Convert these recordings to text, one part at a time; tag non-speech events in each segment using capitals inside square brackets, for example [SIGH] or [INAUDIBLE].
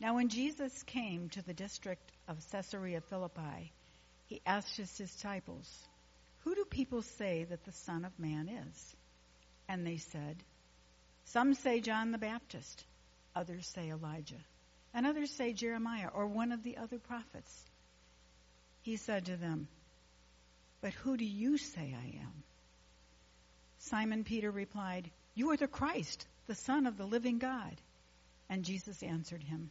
Now, when Jesus came to the district of Caesarea Philippi, he asked his disciples, Who do people say that the Son of Man is? And they said, Some say John the Baptist, others say Elijah, and others say Jeremiah or one of the other prophets. He said to them, But who do you say I am? Simon Peter replied, You are the Christ, the Son of the living God. And Jesus answered him,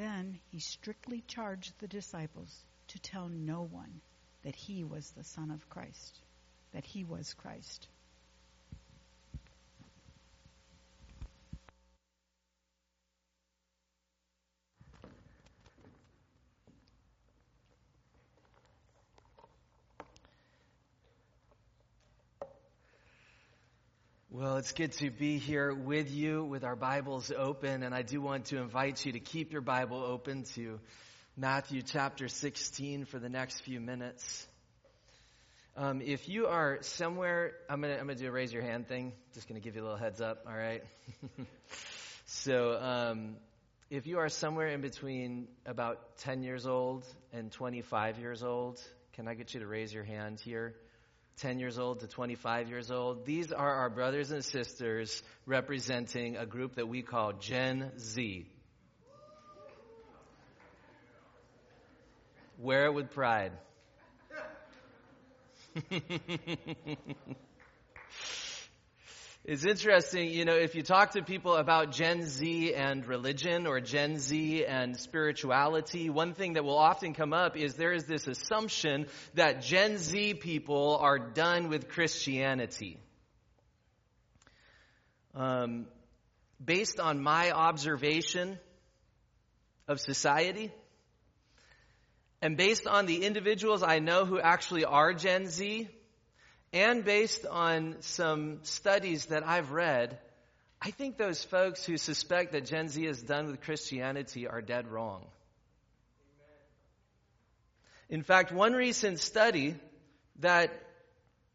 Then he strictly charged the disciples to tell no one that he was the Son of Christ, that he was Christ. It's good to be here with you with our Bibles open, and I do want to invite you to keep your Bible open to Matthew chapter 16 for the next few minutes. Um, if you are somewhere, I'm gonna I'm gonna do a raise your hand thing. Just gonna give you a little heads up. All right. [LAUGHS] so um, if you are somewhere in between about 10 years old and 25 years old, can I get you to raise your hand here? 10 years old to 25 years old. These are our brothers and sisters representing a group that we call Gen Z. Wear it with pride. [LAUGHS] It's interesting, you know, if you talk to people about Gen Z and religion or Gen Z and spirituality, one thing that will often come up is there is this assumption that Gen Z people are done with Christianity. Um, based on my observation of society, and based on the individuals I know who actually are Gen Z, and based on some studies that I've read, I think those folks who suspect that Gen Z is done with Christianity are dead wrong. In fact, one recent study that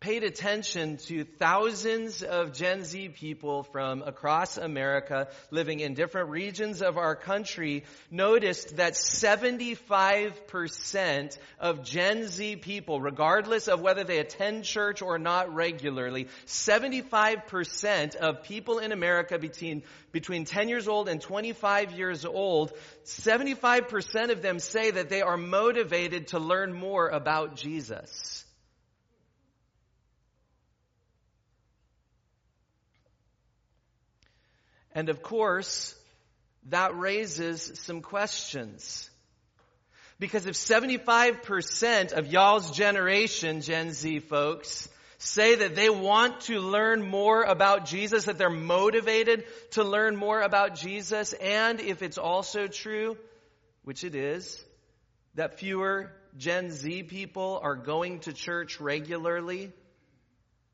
paid attention to thousands of Gen Z people from across America living in different regions of our country noticed that 75% of Gen Z people, regardless of whether they attend church or not regularly, 75% of people in America between, between 10 years old and 25 years old, 75% of them say that they are motivated to learn more about Jesus. And of course, that raises some questions. Because if 75% of y'all's generation, Gen Z folks, say that they want to learn more about Jesus, that they're motivated to learn more about Jesus, and if it's also true, which it is, that fewer Gen Z people are going to church regularly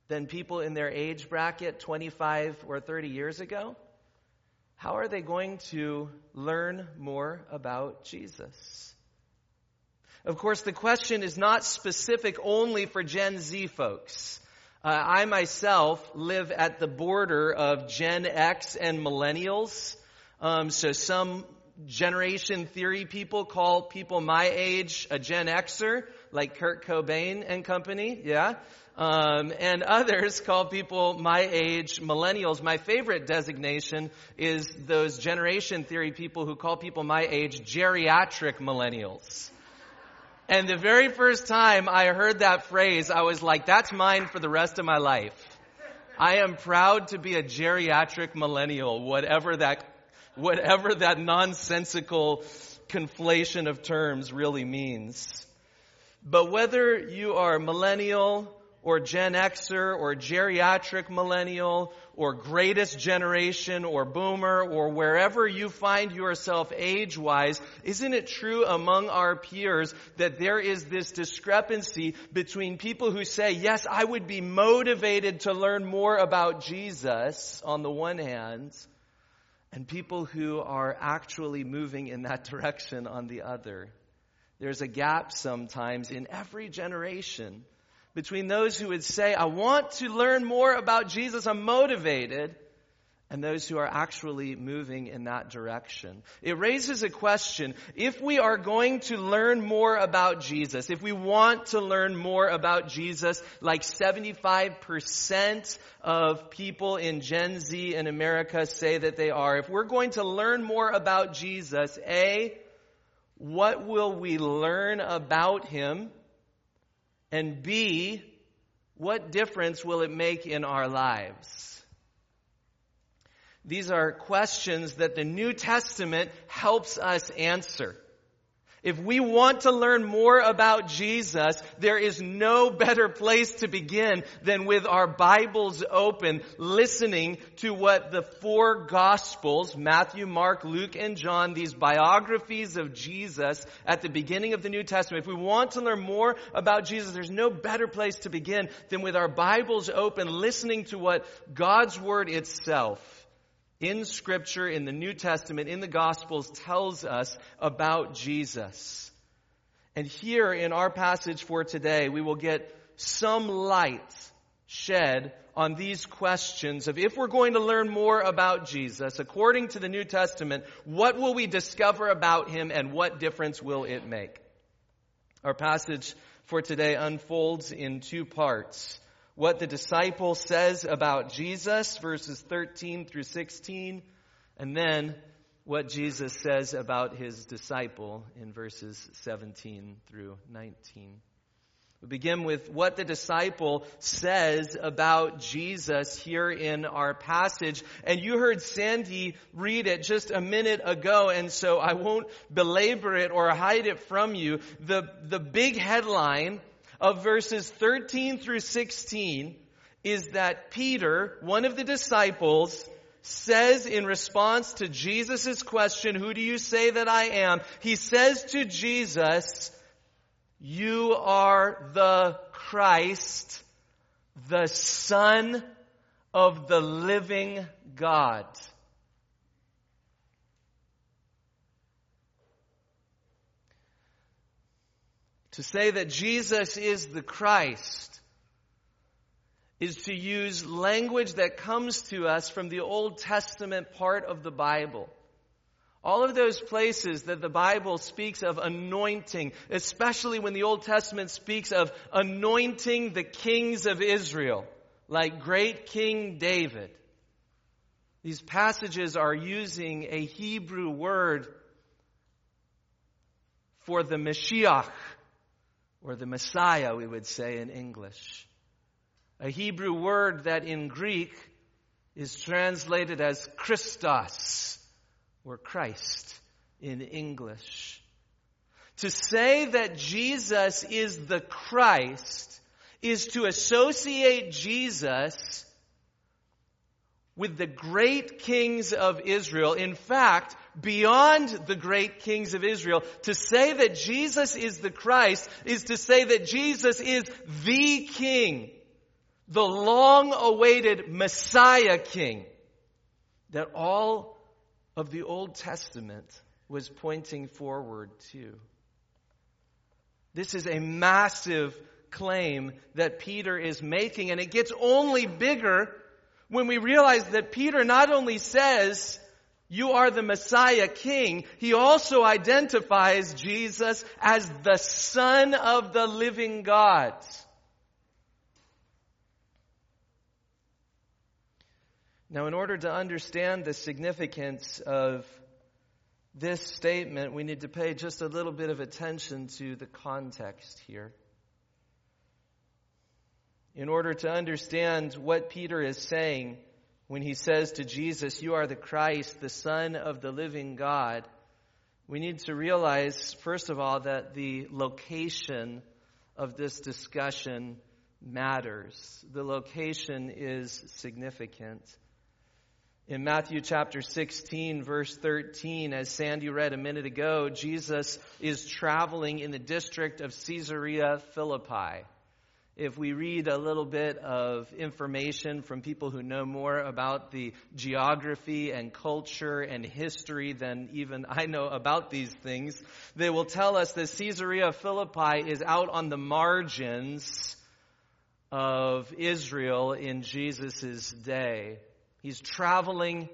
than people in their age bracket 25 or 30 years ago, how are they going to learn more about Jesus? Of course, the question is not specific only for Gen Z folks. Uh, I myself live at the border of Gen X and millennials. Um, so some generation theory people call people my age a Gen Xer, like Kurt Cobain and company. Yeah. Um, and others call people my age millennials. My favorite designation is those generation theory people who call people my age geriatric millennials. And the very first time I heard that phrase, I was like, that's mine for the rest of my life. I am proud to be a geriatric millennial, whatever that, whatever that nonsensical conflation of terms really means. But whether you are millennial or Gen Xer or geriatric millennial or greatest generation or boomer or wherever you find yourself age wise, isn't it true among our peers that there is this discrepancy between people who say, yes, I would be motivated to learn more about Jesus on the one hand, and people who are actually moving in that [LAUGHS] direction on the other. There's a gap sometimes in every generation between those who would say, I want to learn more about Jesus, I'm motivated, and those who are actually moving in that direction. It raises a question. If we are going to learn more about Jesus, if we want to learn more about Jesus, like 75% of people in Gen Z in America say that they are, if we're going to learn more about Jesus, A, what will we learn about Him? And B, what difference will it make in our lives? These are questions that the New Testament helps us answer. If we want to learn more about Jesus, there is no better place to begin than with our Bibles open, listening to what the four Gospels, Matthew, Mark, Luke, and John, these biographies of Jesus at the beginning of the New Testament. If we want to learn more about Jesus, there's no better place to begin than with our Bibles open, listening to what God's Word itself in Scripture, in the New Testament, in the Gospels tells us about Jesus. And here in our passage for today, we will get some light shed on these questions of if we're going to learn more about Jesus, according to the New Testament, what will we discover about him and what difference will it make? Our passage for today unfolds in two parts what the disciple says about Jesus, verses 13 through 16, and then what Jesus says about his disciple in verses 17 through 19. We begin with what the disciple says about Jesus here in our passage. And you heard Sandy read it just a minute ago, and so I won't belabor it or hide it from you. The, the big headline of verses 13 through 16 is that Peter, one of the disciples, says in response to Jesus' question, Who do you say that I am? He says to Jesus, You are the Christ, the Son of the living God. To say that Jesus is the Christ is to use language that comes to us from the Old Testament part of the Bible. All of those places that the Bible speaks of anointing, especially when the Old Testament speaks of anointing the kings of Israel, like great King David. These passages are using a Hebrew word for the Mashiach, or the Messiah, we would say in English. A Hebrew word that in Greek is translated as Christos, or Christ in English. To say that Jesus is the Christ is to associate Jesus with the great kings of Israel. In fact, beyond the great kings of Israel. To say that Jesus is the Christ is to say that Jesus is the King, the long awaited Messiah King that all of the Old Testament was pointing forward to. This is a massive claim that Peter is making, and it gets only bigger when we realize that Peter not only says you are the Messiah King, he also identifies Jesus as the Son of the living God. Now, in order to understand the significance of this statement, we need to pay just a little bit of attention to the context here. In order to understand what Peter is saying, when he says to Jesus, You are the Christ, the Son of the living God, we need to realize, first of all, that the location of this discussion matters. The location is significant. In Matthew chapter 16, verse 13, as Sandy read a minute ago, Jesus is traveling in the district of Caesarea Philippi. If we read a little bit of information from people who know more about the geography and culture and history than even I know about these things, they will tell us that Caesarea Philippi is out on the margins of Israel in Jesus' day. He's traveling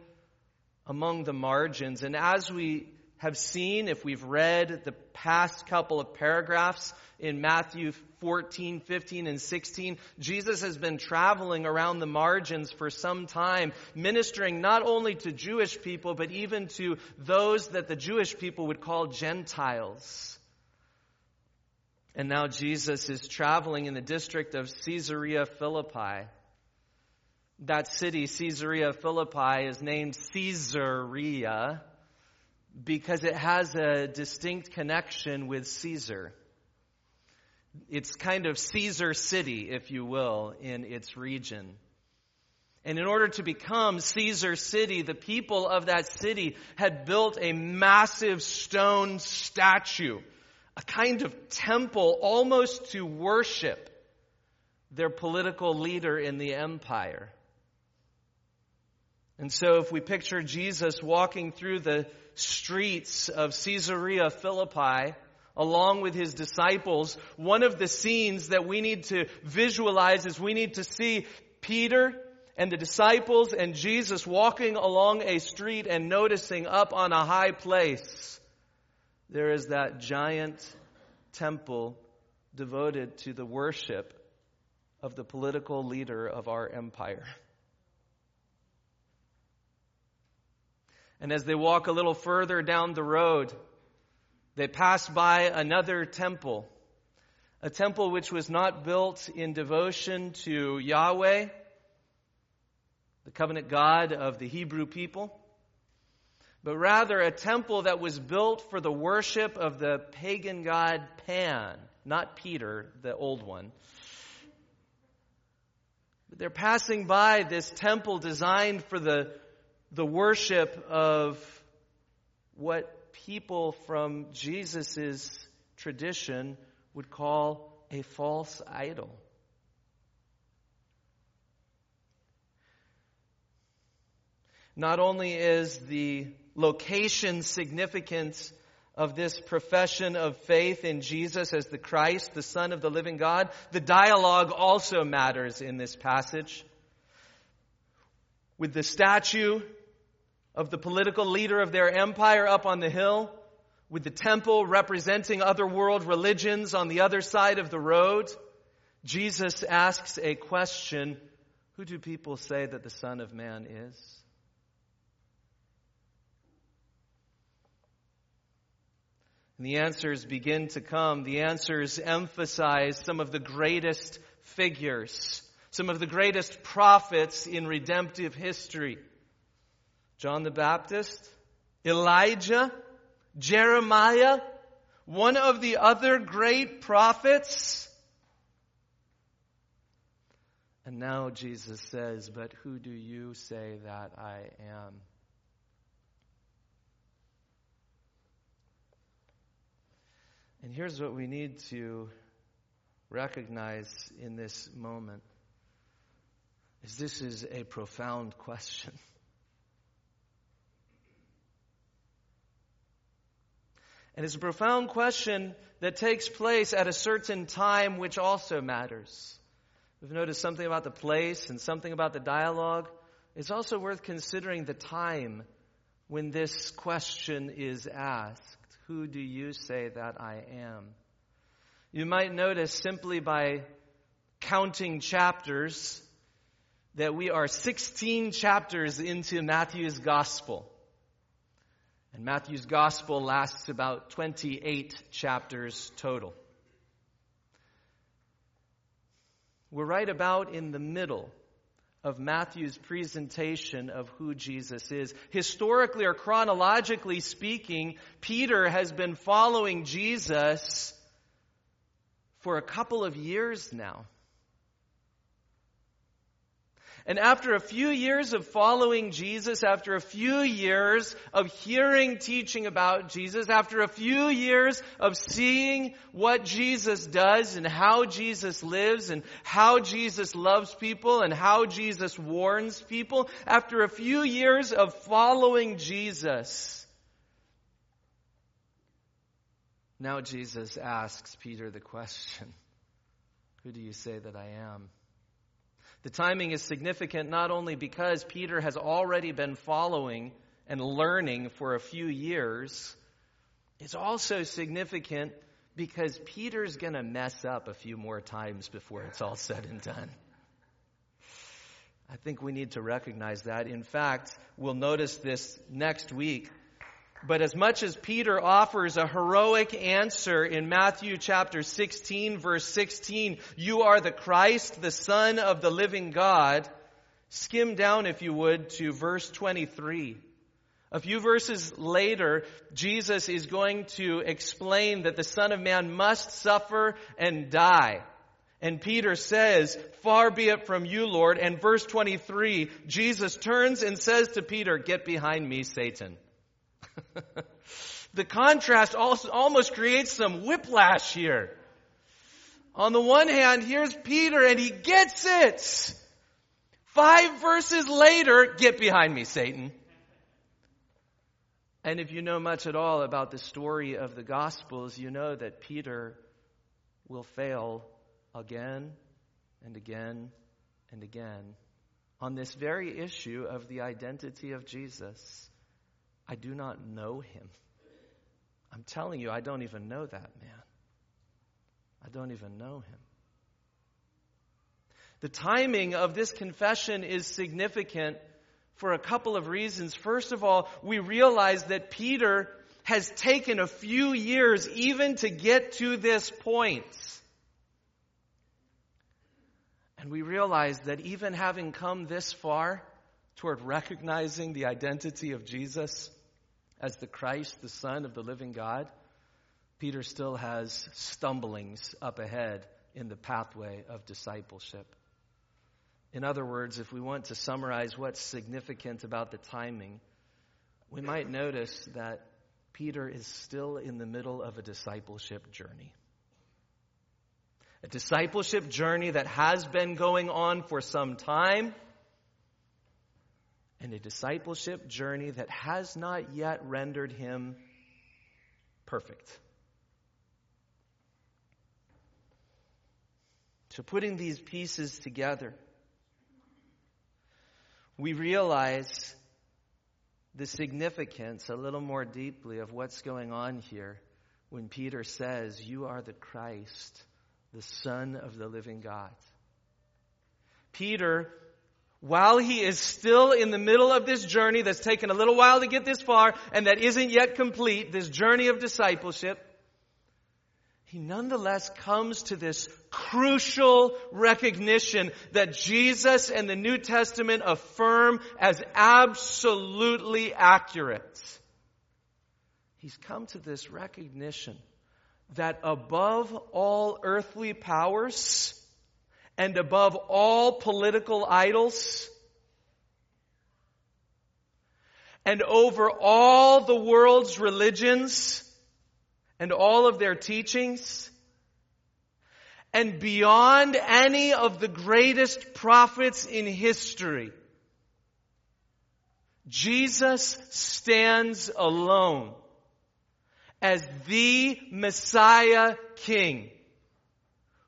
among the margins. And as we have seen, if we've read the past couple of paragraphs in Matthew 14, 15, and 16, Jesus has been traveling around the margins for some time, ministering not only to Jewish people, but even to those that the Jewish people would call Gentiles. And now Jesus is traveling in the district of Caesarea Philippi. That city, Caesarea Philippi, is named Caesarea because it has a distinct connection with Caesar. It's kind of Caesar city, if you will, in its region. And in order to become Caesar city, the people of that city had built a massive stone statue, a kind of temple almost to worship their political leader in the empire. And so if we picture Jesus walking through the streets of Caesarea Philippi, along with his disciples, one of the scenes that we need to visualize is we need to see Peter and the disciples and Jesus walking along a street and noticing up on a high place, there is that giant temple devoted to the worship of the political leader of our empire. And as they walk a little further down the road, they pass by another temple, a temple which was not built in devotion to Yahweh, the covenant God of the Hebrew people, but rather a temple that was built for the worship of the pagan god Pan, not Peter, the old one. But they're passing by this temple designed for the the worship of what people from Jesus' tradition would call a false idol. Not only is the location significance of this profession of faith in Jesus as the Christ, the Son of the living God, the dialogue also matters in this passage. With the statue of the political leader of their empire up on the hill, with the temple representing other world religions on the other side of the road, Jesus asks a question Who do people say that the Son of Man is? And the answers begin to come. The answers emphasize some of the greatest figures, some of the greatest prophets in redemptive history. John the Baptist, Elijah, Jeremiah, one of the other great prophets. And now Jesus says, But who do you say that I am? And here's what we need to recognize in this moment is this is a profound question. And it's a profound question that takes place at a certain time, which also matters. We've noticed something about the place and something about the dialogue. It's also worth considering the time when this question is asked. Who do you say that I am? You might notice simply by counting chapters that we are 16 chapters into Matthew's gospel. And Matthew's gospel lasts about 28 chapters total. We're right about in the middle of Matthew's presentation of who Jesus is. Historically or chronologically speaking, Peter has been following Jesus for a couple of years now. And after a few years of following Jesus, after a few years of hearing teaching about Jesus, after a few years of seeing what Jesus does and how Jesus lives and how Jesus loves people and how Jesus warns people, after a few years of following Jesus, now Jesus asks Peter the question, who do you say that I am? The timing is significant not only because Peter has already been following and learning for a few years, it's also significant because Peter's going to mess up a few more times before it's all said and done. I think we need to recognize that. In fact, we'll notice this next week but as much as Peter offers a heroic answer in Matthew chapter 16 verse 16, you are the Christ, the Son of the living God, skim down if you would to verse 23. A few verses later, Jesus is going to explain that the Son of Man must suffer and die. And Peter says, far be it from you, Lord. And verse 23, Jesus turns and says to Peter, get behind me, Satan. [LAUGHS] the contrast also almost creates some whiplash here. On the one hand, here's Peter and he gets it. Five verses later, get behind me, Satan. And if you know much at all about the story of the Gospels, you know that Peter will fail again and again and again on this very issue of the identity of Jesus. I do not know him. I'm telling you, I don't even know that man. I don't even know him. The timing of this confession is significant for a couple of reasons. First of all, we realize that Peter has taken a few years even to get to this point. And we realize that even having come this far toward recognizing the identity of Jesus, as the Christ, the Son of the living God, Peter still has stumblings up ahead in the pathway of discipleship. In other words, if we want to summarize what's significant about the timing, we might notice that Peter is still in the middle of a discipleship journey. A discipleship journey that has been going on for some time and a discipleship journey that has not yet rendered him perfect. So, putting these pieces together, we realize the significance a little more deeply of what's going on here when Peter says, You are the Christ, the Son of the living God. Peter while he is still in the middle of this journey that's taken a little while to get this far and that isn't yet complete, this journey of discipleship, he nonetheless comes to this crucial recognition that Jesus and the New Testament affirm as absolutely accurate. He's come to this recognition that above all earthly powers, and above all political idols and over all the world's religions and all of their teachings and beyond any of the greatest prophets in history. Jesus stands alone as the Messiah King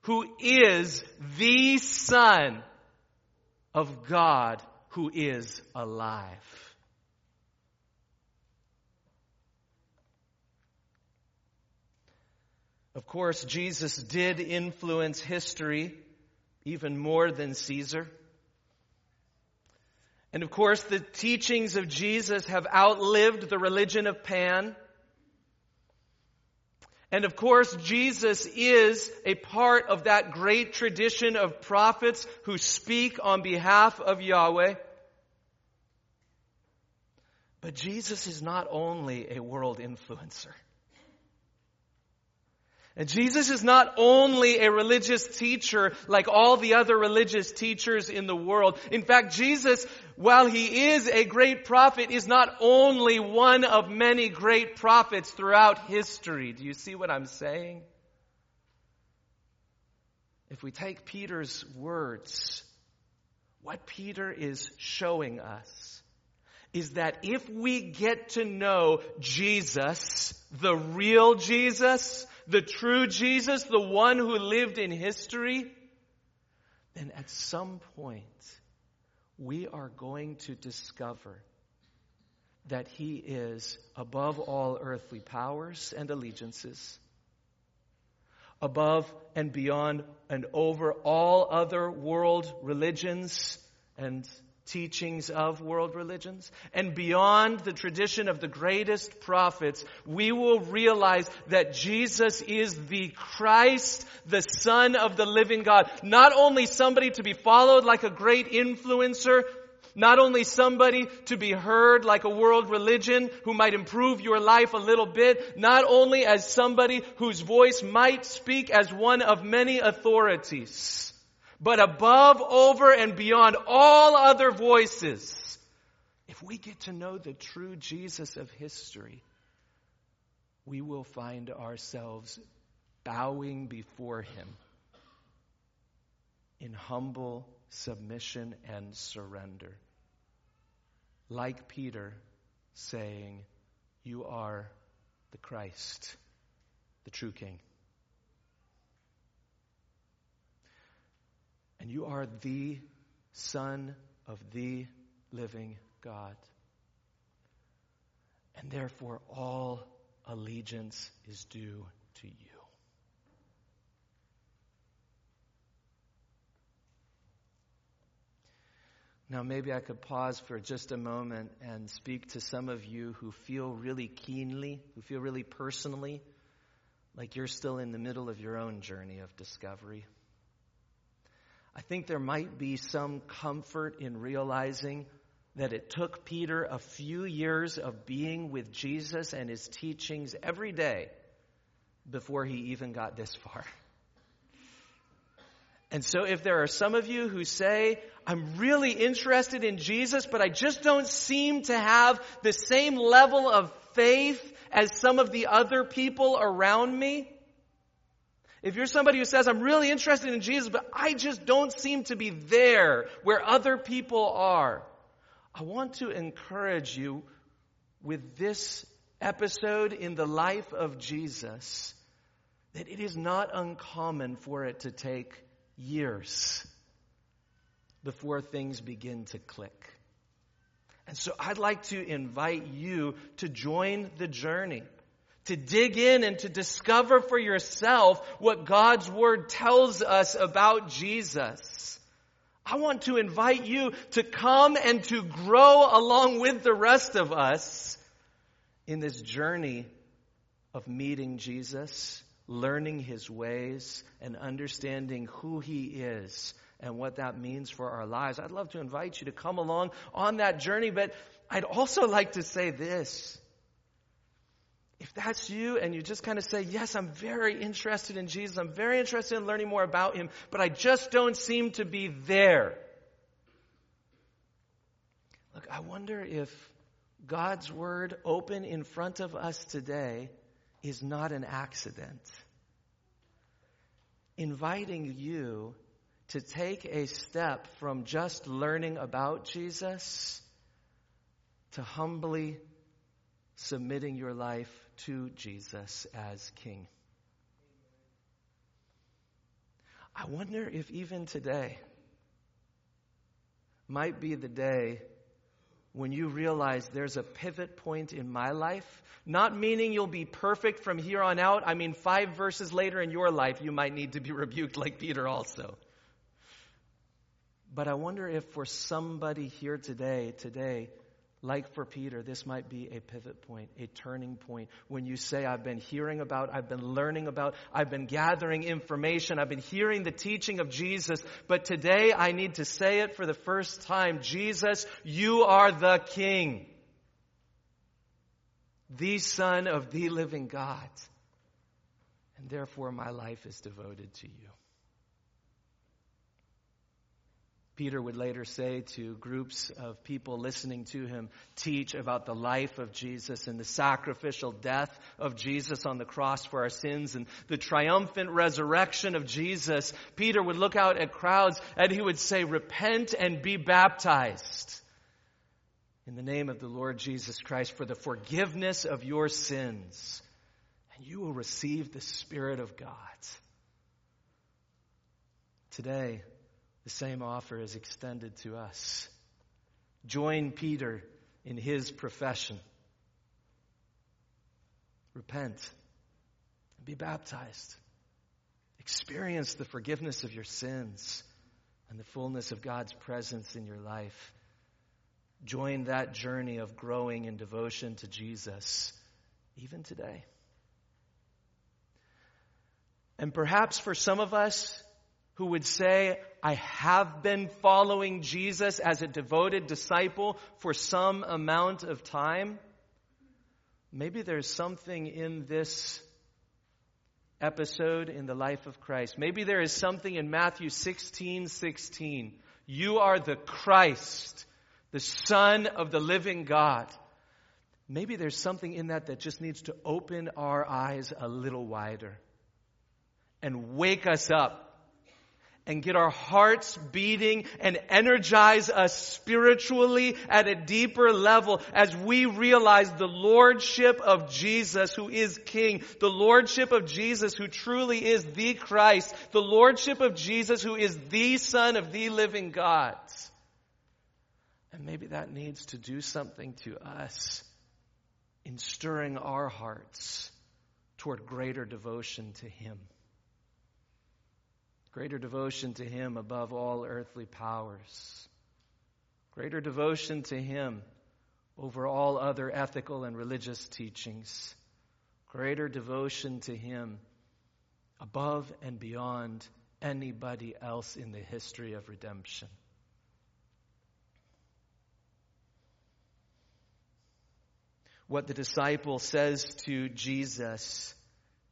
who is the Son of God who is alive. Of course, Jesus did influence history even more than Caesar. And of course, the teachings of Jesus have outlived the religion of Pan. And of course, Jesus is a part of that great tradition of prophets who speak on behalf of Yahweh. But Jesus is not only a world influencer. And Jesus is not only a religious teacher like all the other religious teachers in the world. In fact, Jesus, while he is a great prophet, is not only one of many great prophets throughout history. Do you see what I'm saying? If we take Peter's words, what Peter is showing us is that if we get to know Jesus, the real Jesus, the true Jesus, the one who lived in history, then at some point we are going to discover that he is above all earthly powers and allegiances, above and beyond and over all other world religions and teachings of world religions and beyond the tradition of the greatest prophets, we will realize that Jesus is the Christ, the Son of the living God. Not only somebody to be followed like a great influencer, not only somebody to be heard like a world religion who might improve your life a little bit, not only as somebody whose voice might speak as one of many authorities, but above, over, and beyond all other voices, if we get to know the true Jesus of history, we will find ourselves bowing before him in humble submission and surrender. Like Peter saying, You are the Christ, the true King. And you are the Son of the living God. And therefore, all allegiance is due to you. Now, maybe I could pause for just a moment and speak to some of you who feel really keenly, who feel really personally like you're still in the middle of your own journey of discovery. I think there might be some comfort in realizing that it took Peter a few years of being with Jesus and his teachings every day before he even got this far. And so if there are some of you who say, I'm really interested in Jesus, but I just don't seem to have the same level of faith as some of the other people around me, if you're somebody who says, I'm really interested in Jesus, but I just don't seem to be there where other people are, I want to encourage you with this episode in the life of Jesus that it is not uncommon for it to take years before things begin to click. And so I'd like to invite you to join the journey to dig in and to discover for yourself what God's Word tells us about Jesus. I want to invite you to come and to grow along with the rest of us in this journey of meeting Jesus, learning His ways, and understanding who He is and what that means for our lives. I'd love to invite you to come along on that journey, but I'd also like to say this. If that's you and you just kind of say, yes, I'm very interested in Jesus, I'm very interested in learning more about Him, but I just don't seem to be there. Look, I wonder if God's Word open in front of us today is not an accident. Inviting you to take a step from just learning about Jesus to humbly submitting your life to Jesus as King. I wonder if even today might be the day when you realize there's a pivot point in my life. Not meaning you'll be perfect from here on out. I mean, five verses later in your life, you might need to be [LAUGHS] rebuked like Peter also. But I wonder if for somebody here today, today, like for Peter, this might be a pivot point, a turning point. When you say, I've been hearing about, I've been learning about, I've been gathering information, I've been hearing the teaching of Jesus, but today I need to say it for the first time. Jesus, you are the King, the Son of the living God. And Therefore, my life is devoted to you. Peter would later say to groups of people listening to him teach about the life of Jesus and the sacrificial death of Jesus on the cross for our sins and the triumphant resurrection of Jesus. Peter would look out at crowds and he would say, repent and be baptized in the name of the Lord Jesus Christ for the forgiveness of your sins and you will receive the Spirit of God. Today, the same offer is extended to us. Join Peter in his profession. Repent. Be baptized. Experience the forgiveness of your sins and the fullness of God's presence in your life. Join that journey of growing in devotion to Jesus even today. And perhaps for some of us, who would say, I have been following Jesus as a devoted disciple for some amount of time. Maybe there's something in this episode in the life of Christ. Maybe there is something in Matthew 16, 16. You are the Christ, the Son of the living God. Maybe there's something in that that just needs to open our eyes a little wider and wake us up and get our hearts beating and energize us spiritually at a deeper level as we realize the Lordship of Jesus who is King, the Lordship of Jesus who truly is the Christ, the Lordship of Jesus who is the Son of the living God. And maybe that needs to do something to us in stirring our hearts toward greater devotion to Him greater devotion to Him above all earthly powers, greater devotion to Him over all other ethical and religious teachings, greater devotion to Him above and beyond anybody else in the history of redemption. What the disciple says to Jesus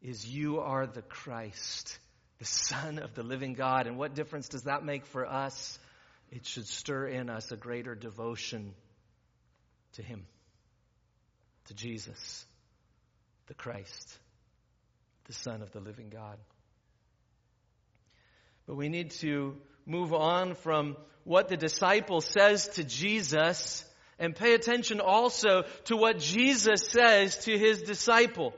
is, You are the Christ the Son of the living God. And what difference does that make for us? It should stir in us a greater devotion to Him, to Jesus, the Christ, the Son of the living God. But we need to move on from what the disciple says to Jesus and pay attention also to what Jesus says to his disciple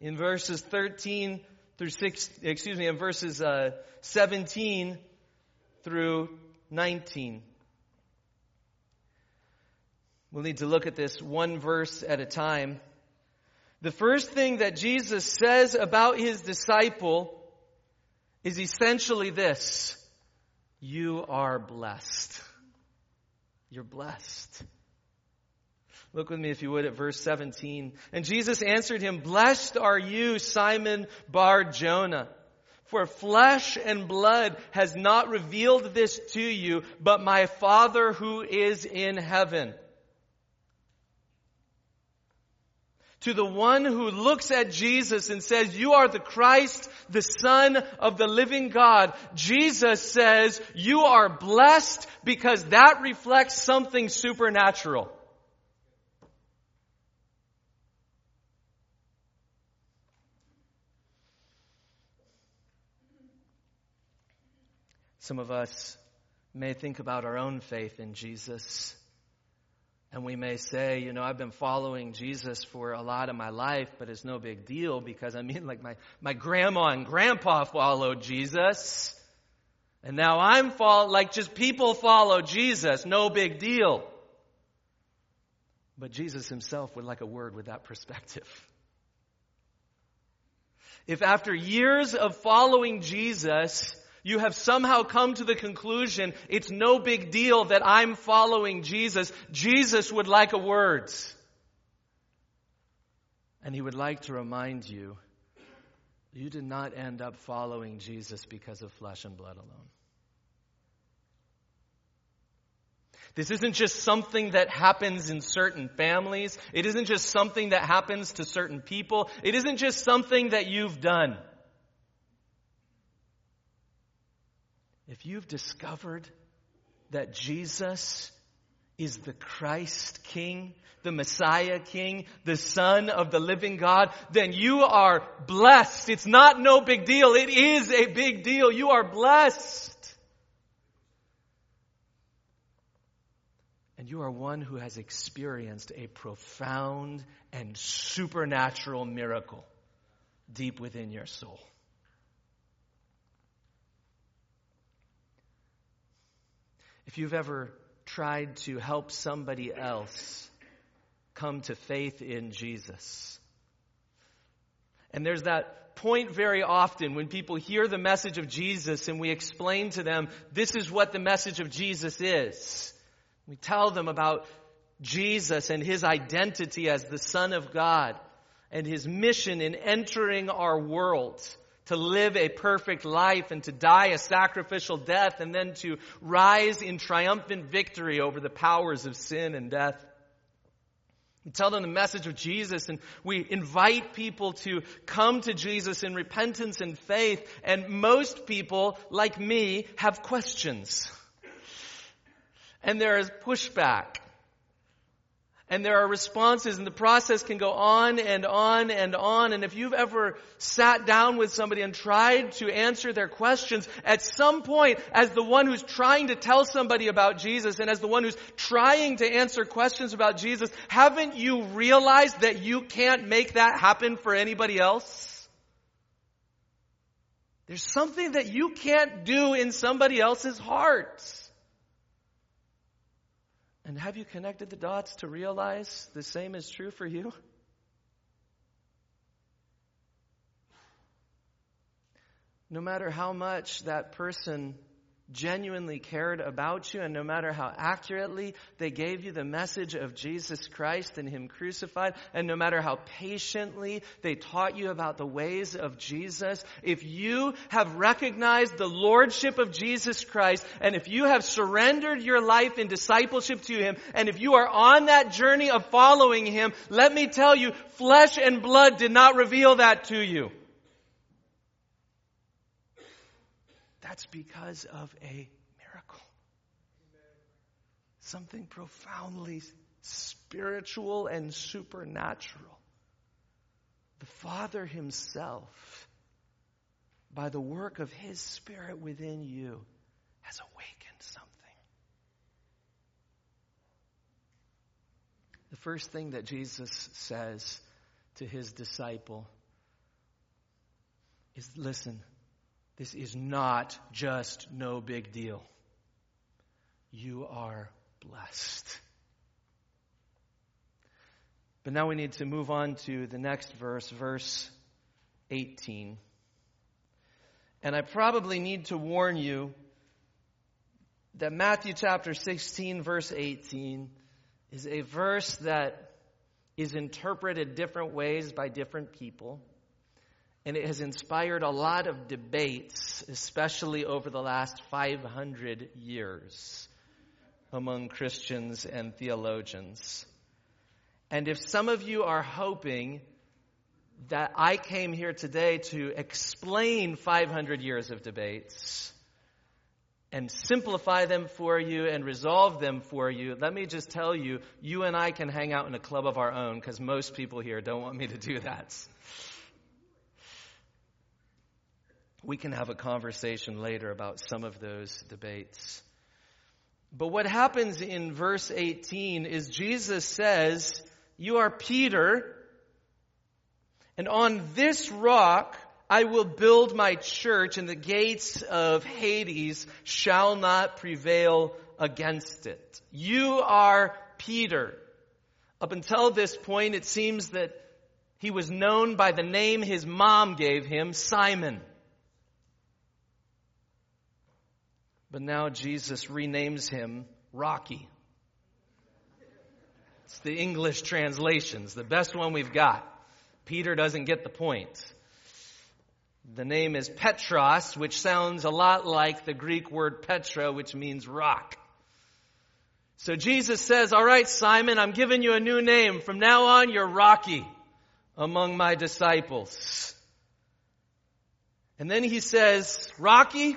in verses 13 through six, excuse me, in verses uh, 17 through 19. We'll need to look at this one verse at a time. The first thing that Jesus says about his disciple is essentially this. You are blessed. You're blessed. Look with me, if you would, at verse 17. And Jesus answered him, Blessed are you, Simon Bar Jonah. For flesh and blood has not revealed this to you, but my Father who is in heaven. To the one who looks at Jesus and says, you are the Christ, the Son of the living God, Jesus says, you are blessed because that reflects something supernatural. Some of us may think about our own faith in Jesus. And we may say, you know, I've been following Jesus for a lot of my life, but it's no big deal because I mean, like my, my grandma and grandpa followed Jesus. And now I'm follow, like just people follow Jesus, no big deal. But Jesus himself would like a word with that perspective. If after years of following Jesus, you have somehow come to the conclusion it's no big deal that I'm following Jesus. Jesus would like a word. And he would like to remind you you did not end up following Jesus because of flesh and blood alone. This isn't just something that happens in certain families. It isn't just something that happens to certain people. It isn't just something that you've done. If you've discovered that Jesus is the Christ King, the Messiah King, the Son of the living God, then you are blessed. It's not no big deal. It is a big deal. You are blessed. And you are one who has experienced a profound and supernatural miracle deep within your soul. If you've ever tried to help somebody else come to faith in Jesus, and there's that point very often when people hear the message of Jesus and we explain to them, this is what the message of Jesus is. We tell them about Jesus and his identity as the Son of God and his mission in entering our world to live a perfect life and to die a sacrificial death and then to rise in triumphant victory over the powers of sin and death. We tell them the message of Jesus and we invite people to come to Jesus in repentance and faith. And most people, like me, have questions. And there is pushback. And there are responses and the process can go on and on and on. And if you've ever sat down with somebody and tried to answer their questions, at some point, as the one who's trying to tell somebody about Jesus and as the one who's trying to answer questions about Jesus, haven't you realized that you can't make that happen for anybody else? There's something that you can't do in somebody else's heart. And have you connected the dots to realize the same is true for you? No matter how much that person genuinely cared about you and no matter how accurately they gave you the message of Jesus Christ and Him crucified and no matter how patiently they taught you about the ways of Jesus, if you have recognized the Lordship of Jesus Christ and if you have surrendered your life in discipleship to Him and if you are on that journey of following Him, let me tell you, flesh and blood did not reveal that to you. That's because of a miracle. Something profoundly spiritual and supernatural. The Father Himself, by the work of His Spirit within you, has awakened something. The first thing that Jesus says to His disciple is listen, this is not just no big deal. You are blessed. But now we need to move on to the next verse, verse 18. And I probably need to warn you that Matthew chapter 16, verse 18, is a verse that is interpreted different ways by different people and it has inspired a lot of debates, especially over the last 500 years among Christians and theologians. And if some of you are hoping that I came here today to explain 500 years of debates and simplify them for you and resolve them for you, let me just tell you, you and I can hang out in a club of our own because most people here don't want me to do that. We can have a conversation later about some of those debates. But what happens in verse 18 is Jesus says, You are Peter, and on this rock I will build my church, and the gates of Hades shall not prevail against it. You are Peter. Up until this point, it seems that he was known by the name his mom gave him, Simon. But now Jesus renames him Rocky. It's the English translations, the best one we've got. Peter doesn't get the point. The name is Petros, which sounds a lot like the Greek word Petra, which means rock. So Jesus says, all right, Simon, I'm giving you a new name. From now on, you're Rocky among my disciples. And then he says, Rocky,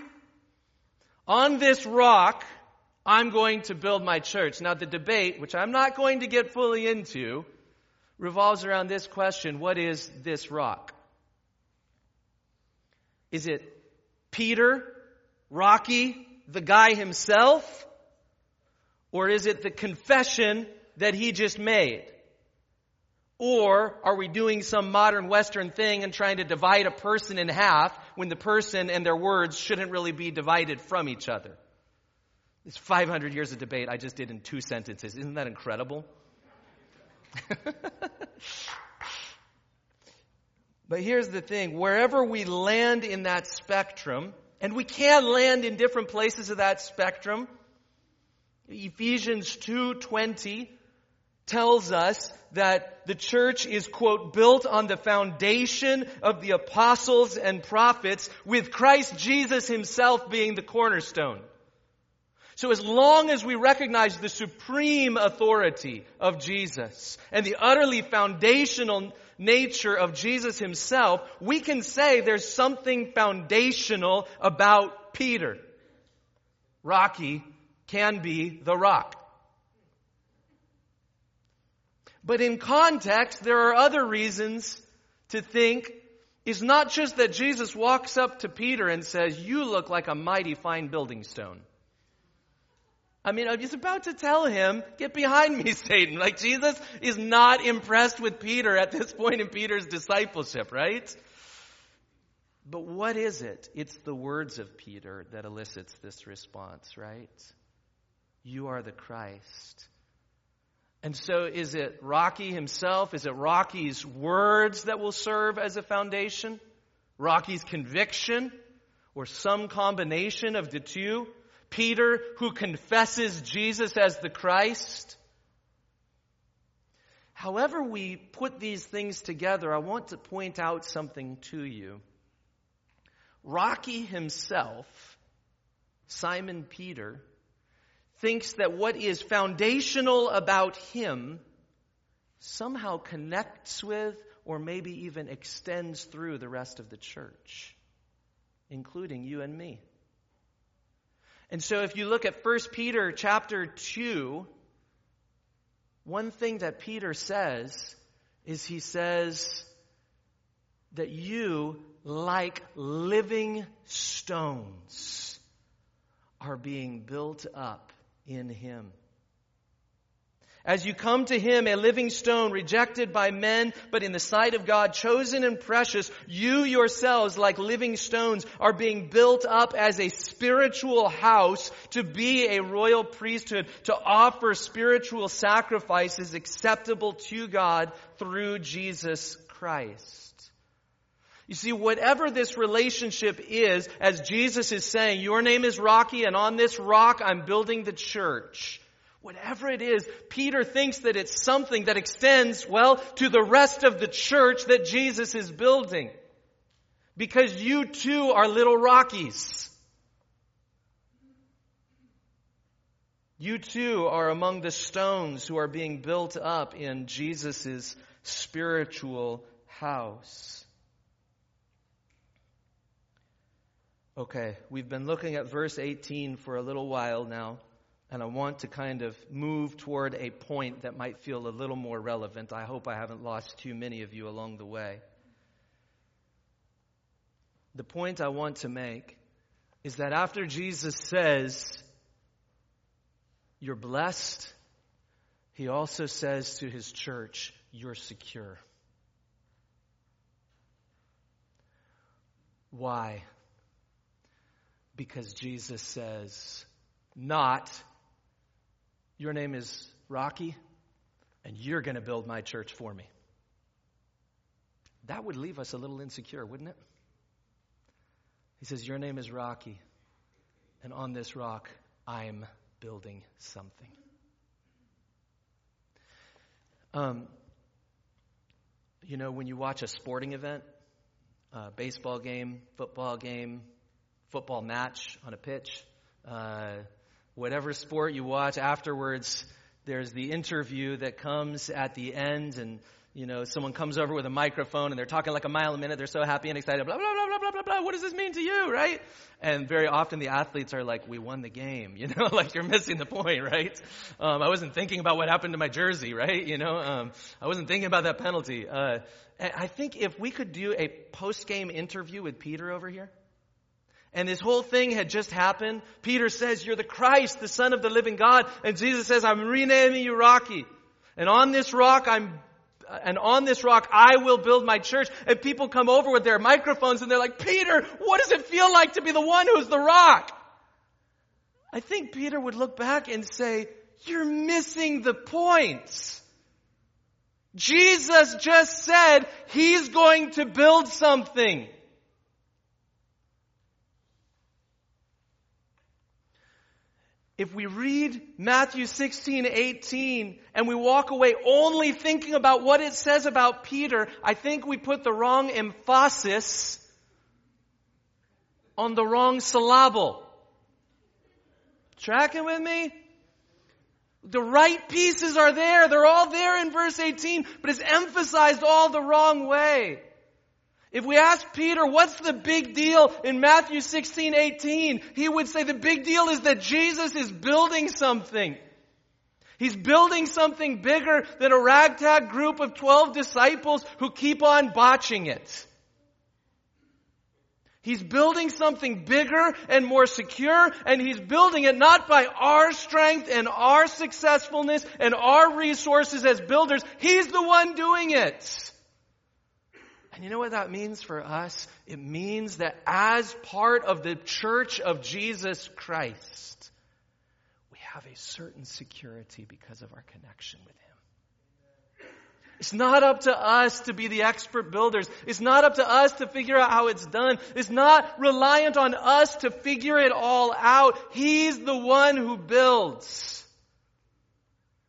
On this rock, I'm going to build my church. Now, the debate, which I'm not going to get fully into, revolves around this question What is this rock? Is it Peter, Rocky, the guy himself? Or is it the confession that he just made? Or are we doing some modern Western thing and trying to divide a person in half when the person and their words shouldn't really be divided from each other? It's 500 years of debate I just did in two sentences. Isn't that incredible? [LAUGHS] but here's the thing wherever we land in that spectrum, and we can land in different places of that spectrum, Ephesians 2:20 tells us that the church is, quote, built on the foundation of the apostles and prophets with Christ Jesus himself being the cornerstone. So as long as we recognize the supreme authority of Jesus and the utterly foundational nature of Jesus himself, we can say there's something foundational about Peter. Rocky can be the rock. But in context, there are other reasons to think it's not just that Jesus walks up to Peter and says, You look like a mighty fine building stone. I mean, he's about to tell him, Get behind me, [LAUGHS] Satan. Like, Jesus is not impressed with Peter at this point in Peter's discipleship, right? But what is it? It's the words of Peter that elicits this response, right? You are the Christ. And so is it Rocky himself? Is it Rocky's words that will serve as a foundation? Rocky's conviction? Or some combination of the two? Peter, who confesses Jesus as the Christ? However, we put these things together, I want to point out something to you. Rocky himself, Simon Peter, thinks that what is foundational about him somehow connects with or maybe even extends through the rest of the church, including you and me. And so if you look at 1 Peter chapter 2, one thing that Peter says is he says that you, like living stones, are being built up in Him. As you come to Him, a living stone, rejected by men, but in the sight of God, chosen and precious, you yourselves, like living stones, are being built up as a spiritual house to be a royal priesthood, to offer spiritual sacrifices acceptable to God through Jesus Christ. You see, whatever this relationship is, as Jesus is saying, your name is Rocky and on this rock I'm building the church. Whatever it is, Peter thinks that it's something that extends, well, to the rest of the church that Jesus is building. Because you too are little Rockies. You too are among the stones who are being built up in Jesus' spiritual house. Okay, we've been looking at verse 18 for a little while now, and I want to kind of move toward a point that might feel a little more relevant. I hope I haven't lost too many of you along the way. The point I want to make is that after Jesus says, You're blessed, he also says to his church, You're secure. Why? Because Jesus says, not, your name is Rocky, and you're going to build my church for me. That would leave us a little insecure, wouldn't it? He says, Your name is Rocky, and on this rock, I'm building something. Um, you know, when you watch a sporting event, baseball game, football game, football match on a pitch, uh, whatever sport you watch afterwards, there's the interview that comes at the end, and you know, someone comes over with a microphone and they're talking like a mile a minute. They're so happy and excited. Blah, blah, blah, blah, blah, blah, blah. What does this mean to you, right? And very often the athletes are like, we won the game, [LAUGHS] you know, like you're missing the point, [LAUGHS] right? Um, I wasn't thinking about what happened to my jersey, right? You know, um, I wasn't thinking about that penalty. Uh, I think if we could do a post-game interview with Peter over here, and this whole thing had just happened. Peter says, You're the Christ, the Son of the living God. And Jesus says, I'm renaming you Rocky. And on this rock, I'm and on this rock I will build my church. And people come over with their microphones and they're like, Peter, what does it feel like to be the one who's the rock? I think Peter would look back and say, you're missing the point. Jesus just said he's going to build something. If we read Matthew 16, 18, and we walk away only thinking about what it says about Peter, I think we put the wrong emphasis on the wrong syllable. Tracking with me? The right pieces are there. They're all there in verse 18, but it's emphasized all the wrong way. If we ask Peter, what's the big deal in Matthew 16, 18? He would say the big deal is that Jesus is building something. He's building something bigger than a ragtag group of 12 disciples who keep on botching it. He's building something bigger and more secure, and he's building it not by our strength and our successfulness and our resources as builders. He's the one doing it. And you know what that means for us? It means that as part of the church of Jesus Christ, we have a certain security because of our connection with Him. It's not up to us to be the expert builders. It's not up to us to figure out how it's done. It's not reliant on us to figure it all out. He's the one who builds.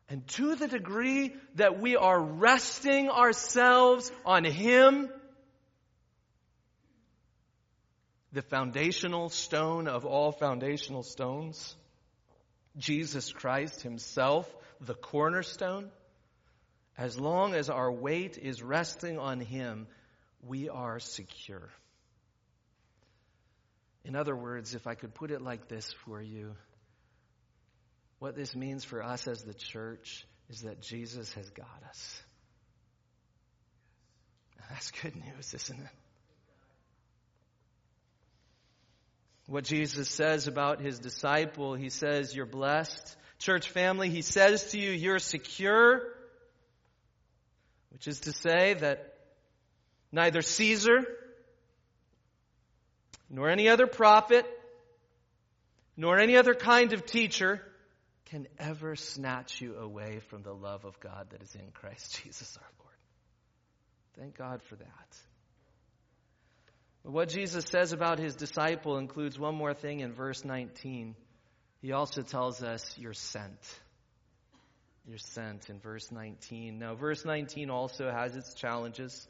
And to the degree that we are resting ourselves on Him, the foundational stone of all foundational stones, Jesus Christ Himself, the cornerstone, as long as our weight is resting on Him, we are secure. In other words, if I could put it like this for you, what this means for us as the church is that Jesus has got us. That's good news, isn't it? What Jesus says about his disciple. He says, You're blessed. Church family, he says to you, You're secure, which is to say that neither Caesar nor any other prophet nor any other kind of teacher can ever snatch you away from the love of God that is in Christ [LAUGHS] Jesus our Lord. Thank God for that. But what Jesus says about his disciple includes one more thing in verse 19. He also tells us, You're sent. You're sent in verse 19. Now, verse 19 also has its challenges.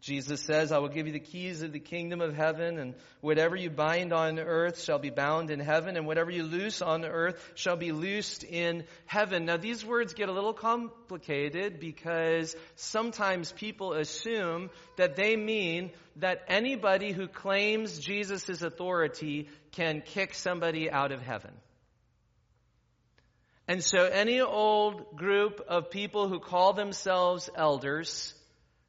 Jesus says, I will give you the keys of the kingdom of heaven, and whatever you bind on earth shall be bound in heaven, and whatever you loose on earth shall be loosed in heaven. Now, these words get a little complicated because sometimes people assume that they mean that anybody who claims Jesus' authority can kick somebody out of heaven. And so any old group of people who call themselves elders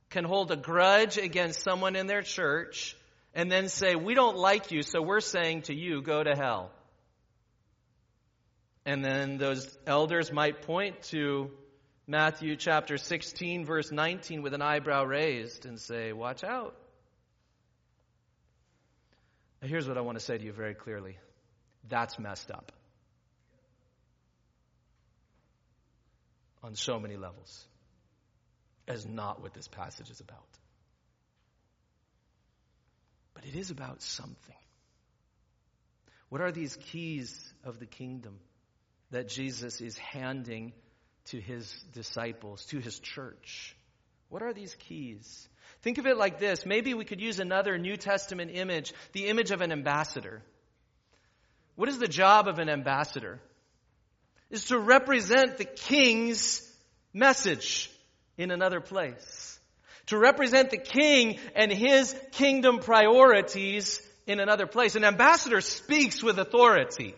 can hold a grudge against someone in their church and then say, We don't like you, so we're saying to you, go to hell. And then those elders might point to Matthew chapter 16, verse 19, with an eyebrow raised and say, Watch out. Now, here's what I want to say to you very clearly that's messed up on so many levels is not what this passage is about. But it is about something. What are these keys of the kingdom that Jesus is handing to his disciples, to his church? What are these keys? Think of it like this. Maybe we could use another New Testament image, the image of an ambassador. What is the job of an ambassador? Is to represent the king's message in another place. To represent the king and his kingdom priorities in another place. An ambassador speaks with authority.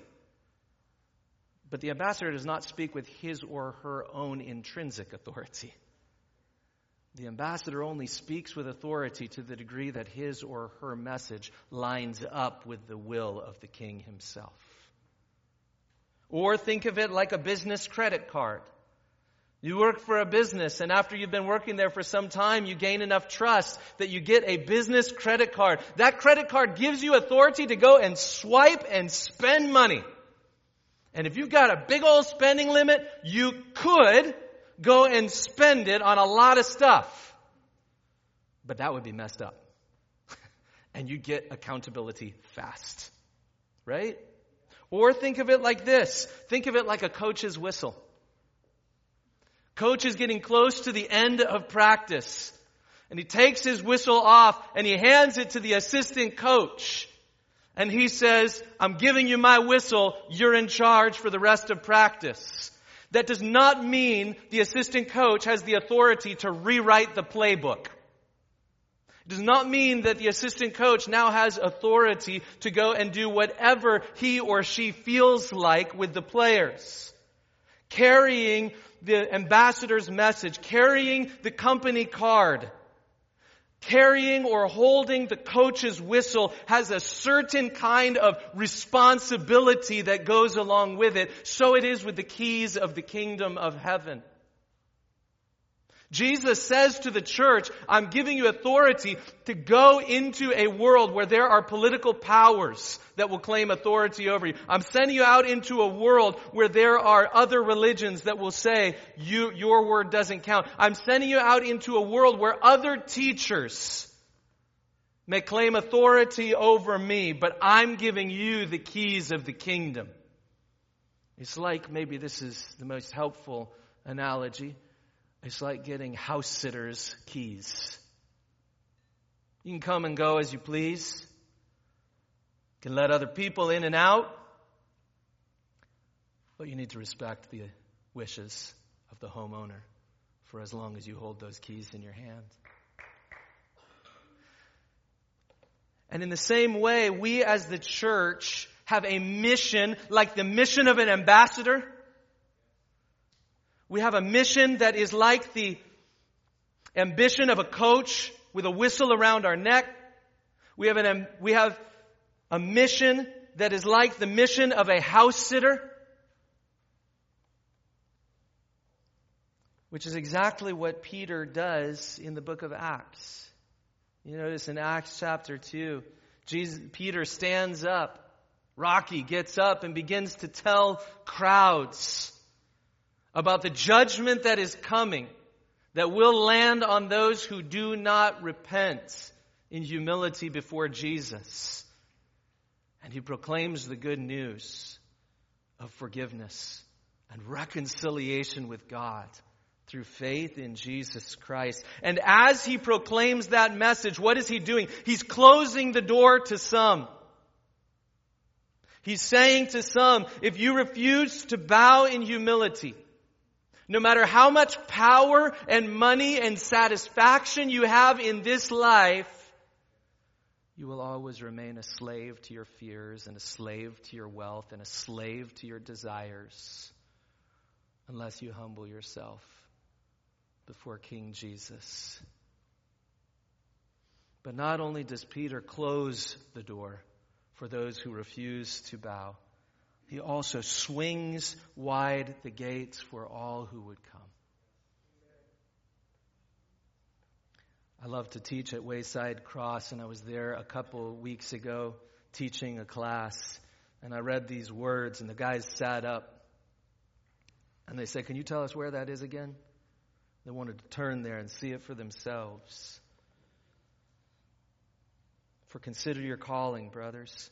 But the ambassador does not speak with his or her own intrinsic authority. The ambassador only speaks with authority to the degree that his or her message lines up with the will of the king himself. Or think of it like a business credit card. You work for a business, and after you've been working there for some time, you gain enough trust that you get a business credit card. That credit card gives you authority to go and swipe and spend money. And if you've got a big old spending limit, you could go and spend it on a lot of stuff. But that would be messed up. [LAUGHS] and you get accountability fast. Right? Or think of it like this. Think of it like a coach's whistle. Coach is getting close to the end of practice. And he takes his whistle off and he hands it to the assistant coach. And he says, I'm giving you my whistle. You're in charge for the rest of practice. That does not mean the assistant coach has the authority to rewrite the playbook. It does not mean that the assistant coach now has authority to go and do whatever he or she feels like with the players. Carrying the ambassador's message, carrying the company card, carrying or holding the coach's whistle has a certain kind of responsibility that goes along with it. So it is with the keys of the kingdom of heaven. Jesus says to the church, I'm giving you authority to go into a world where there are political powers that will claim authority over you. I'm sending you out into a world where there are other religions that will say you, your word doesn't count. I'm sending you out into a world where other teachers may claim authority over me, but I'm giving you the keys of the kingdom. It's like maybe this is the most helpful analogy. It's like getting house sitters' keys. You can come and go as you please. You can let other people in and out. But you need to respect the wishes of the homeowner for as long as you hold those keys in your hand. And in the same way, we as the church have a mission like the mission of an ambassador we have a mission that is like the ambition of a coach with a whistle around our neck. We have, an, we have a mission that is like the mission of a house sitter, which is exactly what Peter does in the book of Acts. You notice in Acts chapter 2, Jesus, Peter stands up, Rocky gets up and begins to tell crowds about the judgment that is coming that will land on those who do not repent in humility before Jesus. And he proclaims the good news of forgiveness and reconciliation with God through faith in Jesus Christ. And as he proclaims that message, what is he doing? He's closing the door to some. He's saying to some, if you refuse to bow in humility, no matter how much power and money and satisfaction you have in this life, you will always remain a slave to your fears and a slave to your wealth and a slave to your desires unless you humble yourself before King Jesus. But not only does Peter close the door for those who refuse to bow, he also swings wide the gates for all who would come. I love to teach at Wayside Cross, and I was there a couple weeks ago teaching a class, and I read these words, and the guys sat up, and they said, Can you tell us where that is again? They wanted to turn there and see it for themselves. For consider your calling, brothers.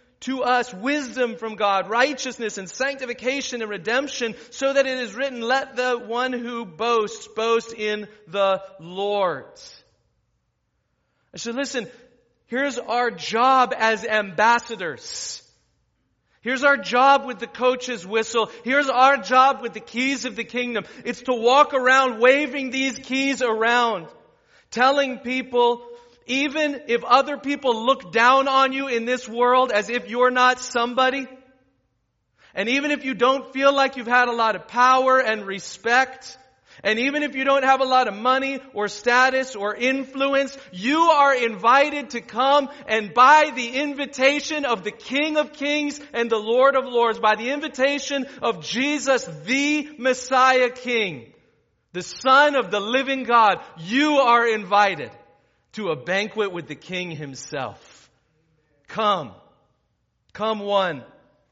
to us wisdom from God, righteousness and sanctification and redemption, so that it is written, let the one who boasts boast in the Lord. I said, listen, here's our job as ambassadors. Here's our job with the coach's whistle. Here's our job with the keys of the kingdom. It's to walk around waving these keys around, telling people, even if other people look down on you in this world as if you're not somebody, and even if you don't feel like you've had a lot of power and respect, and even if you don't have a lot of money or status or influence, you are invited to come and by the invitation of the King of Kings and the Lord of Lords, by the invitation of Jesus, the Messiah King, the Son of the living God, you are invited to a banquet with the King himself. Come. Come one.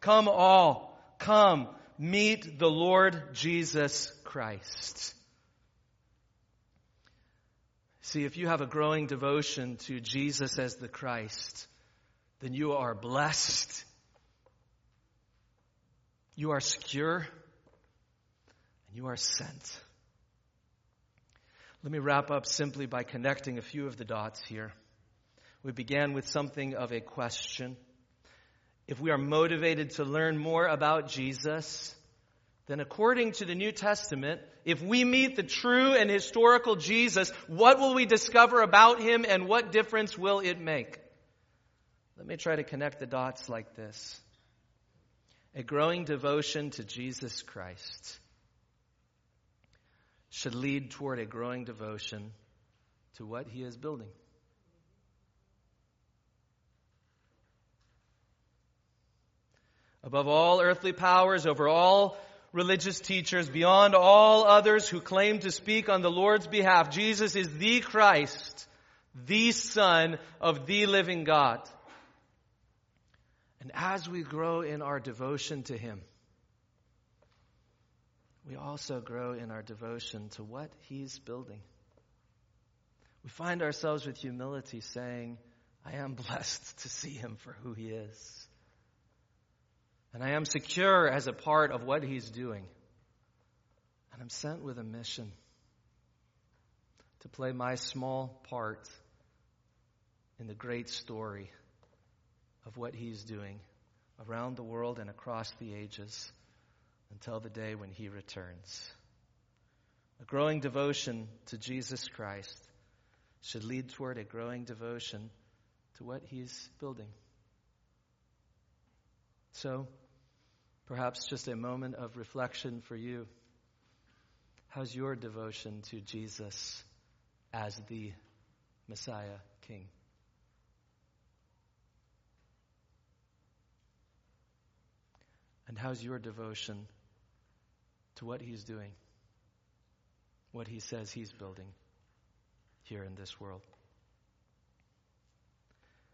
Come all. Come. Meet the Lord Jesus Christ. See, if you have a growing devotion to Jesus as the Christ, then you are blessed. You are secure. And you are sent. Let me wrap up simply by connecting a few of the dots here. We began with something of a question. If we are motivated to learn more about Jesus, then according to the New Testament, if we meet the true and historical Jesus, what will we discover about him and what difference will it make? Let me try to connect the dots like this. A growing devotion to Jesus Christ should lead toward a growing devotion to what he is building. Above all earthly powers, over all religious teachers, beyond all others who claim to speak on the Lord's behalf. Jesus is the Christ, the Son of the living God. And as we grow in our devotion to Him, we also grow in our devotion to what He's building. We find ourselves with humility saying, I am [LAUGHS] blessed to see Him for who He is. And I am secure as a part of what He's doing. And I'm sent with a mission to play my small part in the great story of what He's doing around the world and across the ages until the day when He returns. A growing devotion to Jesus Christ should lead toward a growing devotion to what He's building. So, perhaps just a moment of reflection for you. How's your devotion to Jesus as the Messiah King? And how's your devotion to what He's doing, what He says He's building here in this world?